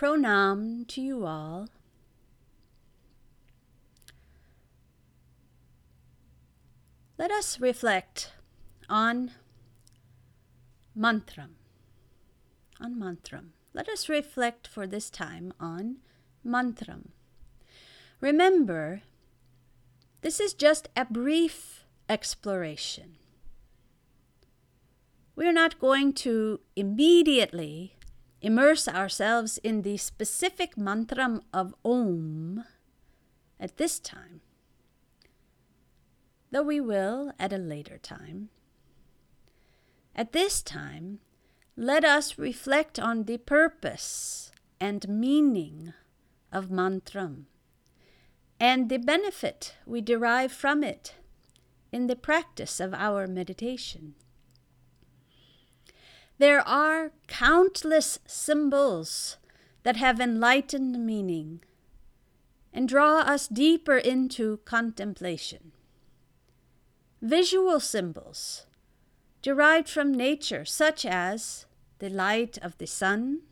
Pronam to you all. Let us reflect on mantram. On mantram. Let us reflect for this time on mantram. Remember, this is just a brief exploration. We're not going to immediately immerse ourselves in the specific mantram of Om at this time, though we will at a later time. At this time, let us reflect on the purpose and meaning of mantram and the benefit we derive from it in the practice of our meditation. There are countless symbols that have enlightened meaning and draw us deeper into contemplation. Visual symbols derived from nature, such as the light of the sun,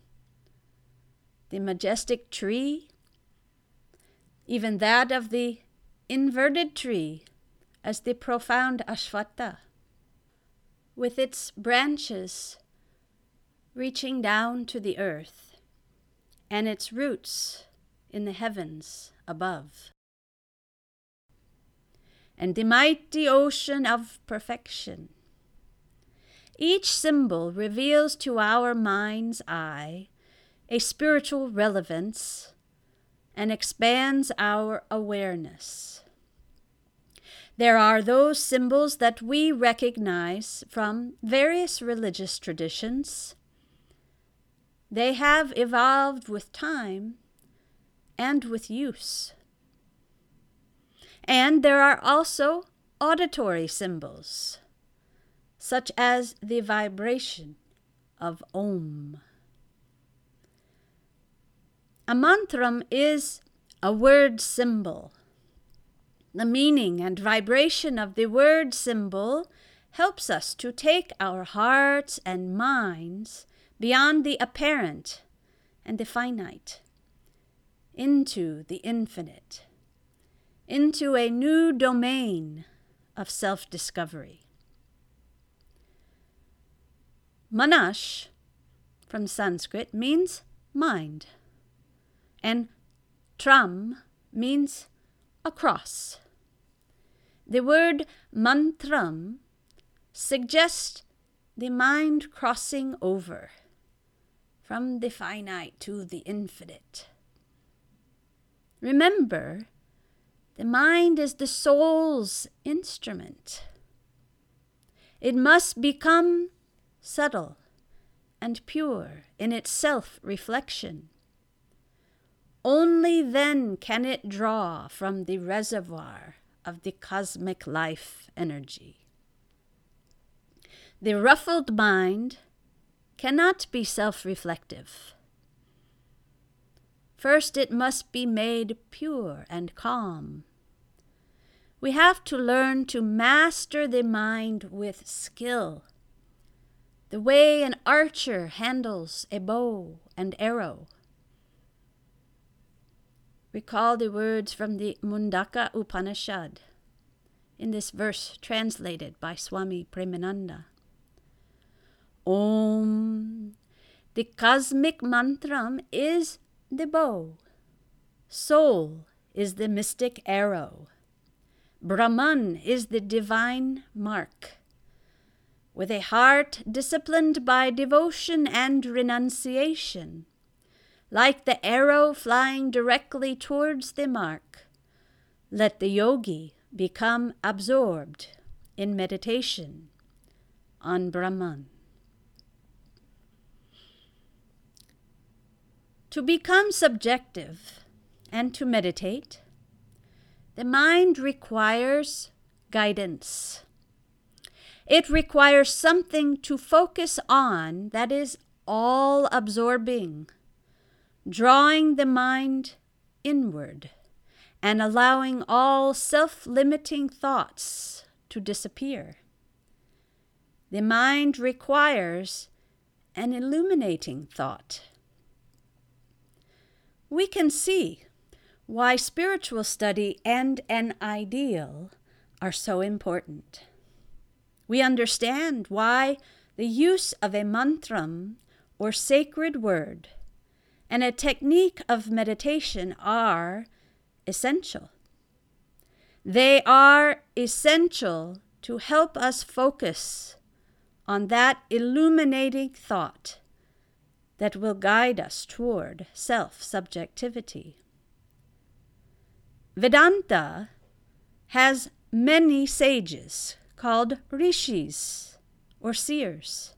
the majestic tree, even that of the inverted tree as the profound Ashvattha, with its branches reaching down to the earth, and its roots in the heavens above. And the mighty ocean of perfection. Each symbol reveals to our mind's eye a spiritual relevance and expands our awareness. There are those symbols that we recognize from various religious traditions they have evolved with time and with use. And there are also auditory symbols, such as the vibration of Om. A mantram is a word symbol. The meaning and vibration of the word symbol helps us to take our hearts and minds beyond the apparent and the finite, into the infinite, into a new domain of self discovery. Manash, from Sanskrit, means mind, and tram means across. The word mantram suggests the mind crossing over from the finite to the infinite. Remember, the mind is the soul's instrument. It must become subtle and pure in its self reflection. Only then can it draw from the reservoir of the cosmic life energy. The ruffled mind cannot be self reflective. First, it must be made pure and calm. We have to learn to master the mind with skill, the way an archer handles a bow and arrow. Recall the words from the Mundaka Upanishad in this verse translated by Swami Premananda. Om. The cosmic mantram is the bow. Soul is the mystic arrow. Brahman is the divine mark. With a heart disciplined by devotion and renunciation, like the arrow flying directly towards the mark, let the yogi become absorbed in meditation on Brahman. To become subjective and to meditate, the mind requires guidance. It requires something to focus on that is all absorbing, drawing the mind inward and allowing all self limiting thoughts to disappear. The mind requires an illuminating thought we can see why spiritual study and an ideal are so important. We understand why the use of a mantram or sacred word and a technique of meditation are essential. They are essential to help us focus on that illuminating thought that will guide us toward self subjectivity. Vedanta has many sages called rishis or seers.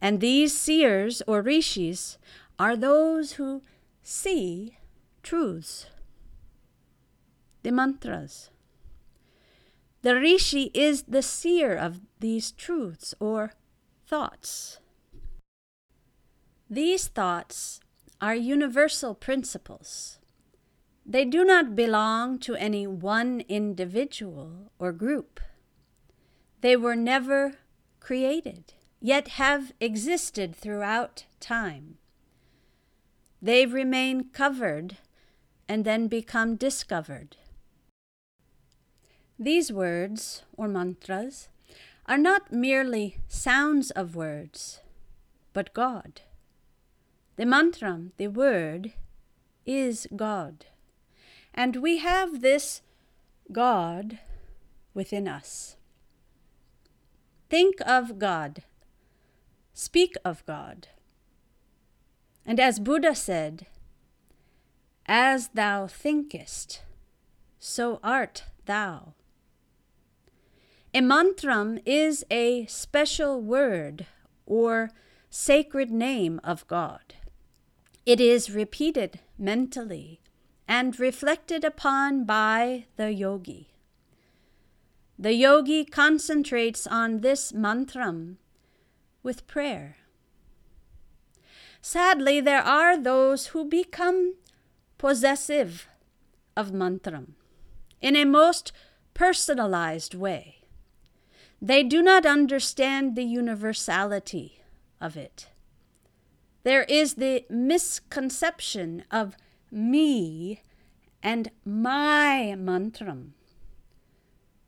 And these seers or rishis are those who see truths, the mantras. The rishi is the seer of these truths or thoughts. These thoughts are universal principles. They do not belong to any one individual or group. They were never created, yet have existed throughout time. They remain covered and then become discovered. These words, or mantras, are not merely sounds of words, but God. The mantram, the word, is God. And we have this God within us. Think of God. Speak of God. And as Buddha said, As thou thinkest, so art thou. A mantram is a special word or sacred name of God. It is repeated mentally and reflected upon by the yogi. The yogi concentrates on this mantram with prayer. Sadly, there are those who become possessive of mantram in a most personalized way. They do not understand the universality of it. There is the misconception of me and my mantram.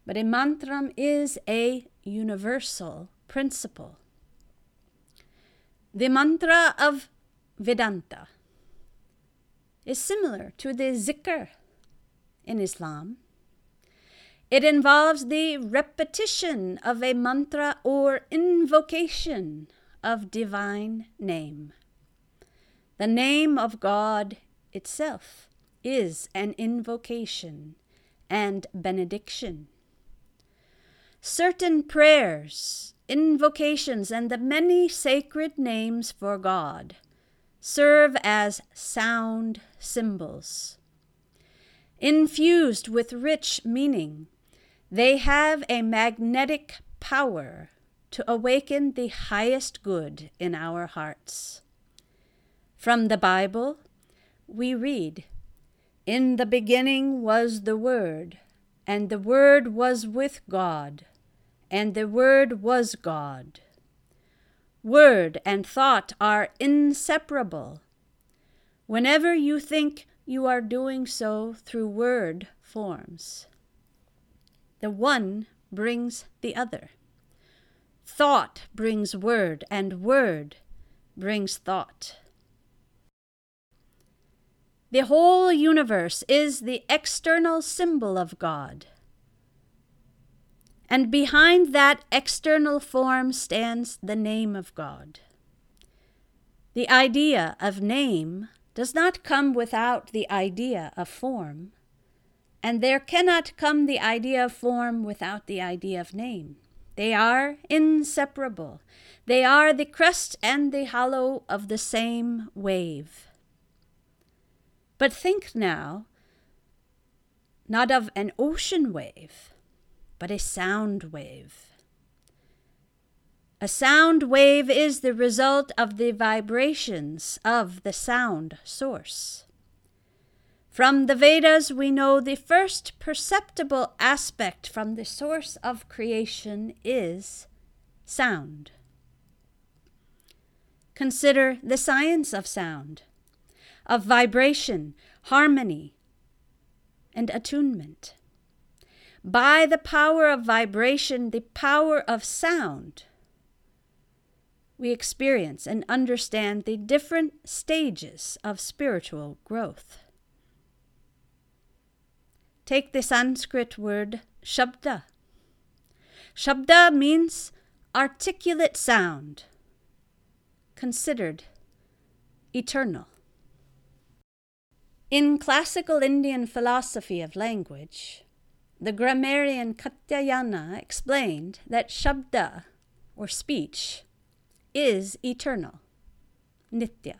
But a mantram is a universal principle. The mantra of Vedanta is similar to the zikr in Islam. It involves the repetition of a mantra or invocation of divine name. The name of God itself is an invocation and benediction. Certain prayers, invocations, and the many sacred names for God serve as sound symbols. Infused with rich meaning, they have a magnetic power to awaken the highest good in our hearts. From the Bible, we read In the beginning was the Word, and the Word was with God, and the Word was God. Word and thought are inseparable. Whenever you think you are doing so through word forms, the one brings the other. Thought brings word, and word brings thought. The whole universe is the external symbol of God. And behind that external form stands the name of God. The idea of name does not come without the idea of form, and there cannot come the idea of form without the idea of name. They are inseparable. They are the crest and the hollow of the same wave. But think now not of an ocean wave, but a sound wave. A sound wave is the result of the vibrations of the sound source. From the Vedas, we know the first perceptible aspect from the source of creation is sound. Consider the science of sound. Of vibration, harmony, and attunement. By the power of vibration, the power of sound, we experience and understand the different stages of spiritual growth. Take the Sanskrit word shabda. Shabda means articulate sound, considered eternal. In classical Indian philosophy of language, the grammarian Katyayana explained that shabda, or speech, is eternal, nitya,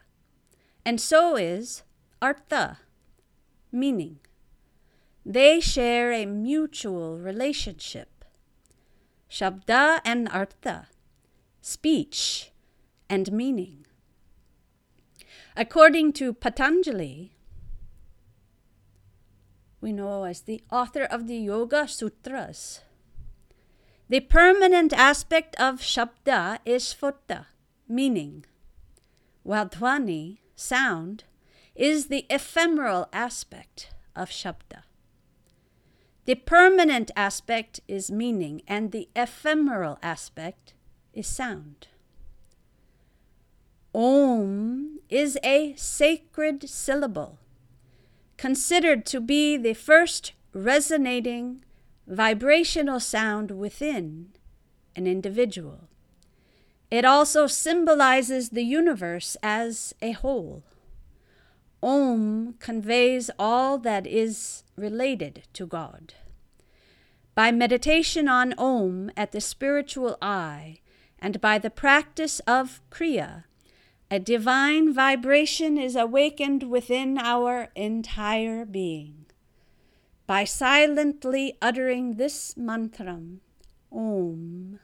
and so is artha, meaning. They share a mutual relationship. Shabda and artha, speech and meaning. According to Patanjali, we know as the author of the Yoga Sutras. The permanent aspect of Shabda is Sphota, meaning, while Dhvani, sound, is the ephemeral aspect of Shabda. The permanent aspect is meaning, and the ephemeral aspect is sound. Om is a sacred syllable considered to be the first resonating vibrational sound within an individual. It also symbolizes the universe as a whole. Om conveys all that is related to God. By meditation on Om at the spiritual eye and by the practice of Kriya, a divine vibration is awakened within our entire being. By silently uttering this mantram, Om,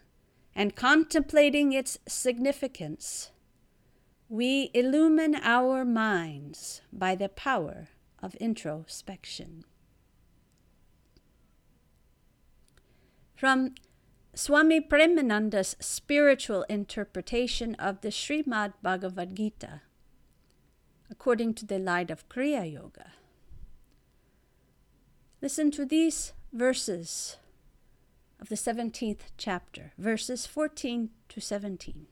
and contemplating its significance, we illumine our minds by the power of introspection. From Swami Premananda's spiritual interpretation of the Srimad Bhagavad Gita, according to the light of Kriya Yoga. Listen to these verses of the 17th chapter, verses 14 to 17.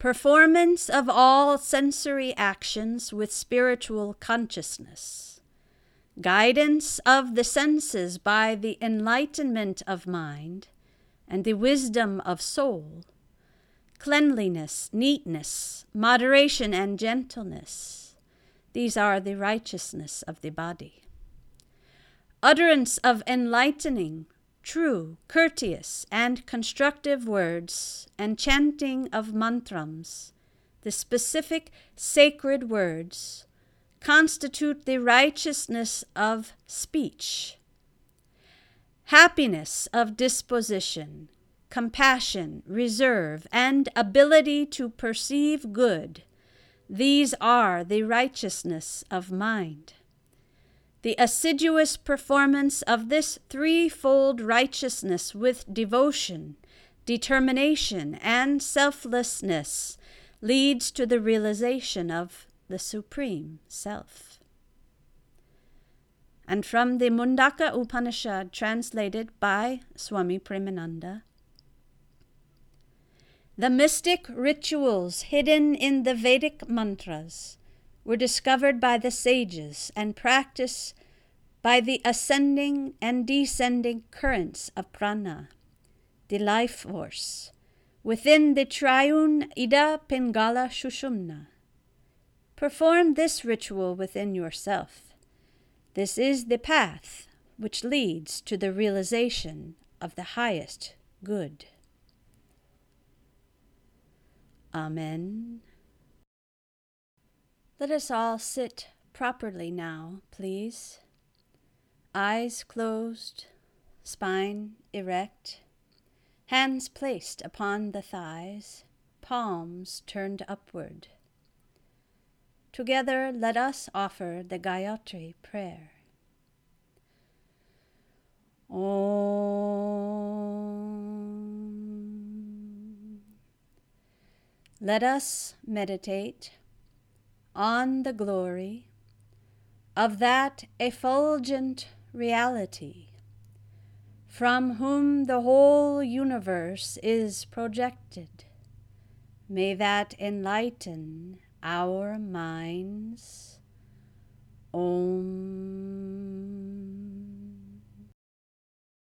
Performance of all sensory actions with spiritual consciousness guidance of the senses by the enlightenment of mind and the wisdom of soul, cleanliness, neatness, moderation, and gentleness. These are the righteousness of the body. Utterance of enlightening, true, courteous, and constructive words, and chanting of mantrams, the specific sacred words constitute the righteousness of speech. Happiness of disposition, compassion, reserve, and ability to perceive good, these are the righteousness of mind. The assiduous performance of this threefold righteousness with devotion, determination, and selflessness leads to the realization of the Supreme Self. And from the Mundaka Upanishad, translated by Swami Premananda, the mystic rituals hidden in the Vedic mantras were discovered by the sages and practiced by the ascending and descending currents of prana, the life force, within the triune Ida Pingala Shushumna. Perform this ritual within yourself. This is the path which leads to the realization of the highest good. Amen. Let us all sit properly now, please. Eyes closed, spine erect, hands placed upon the thighs, palms turned upward. Together, let us offer the Gayatri prayer. Om. Let us meditate on the glory of that effulgent reality from whom the whole universe is projected. May that enlighten our minds. Om.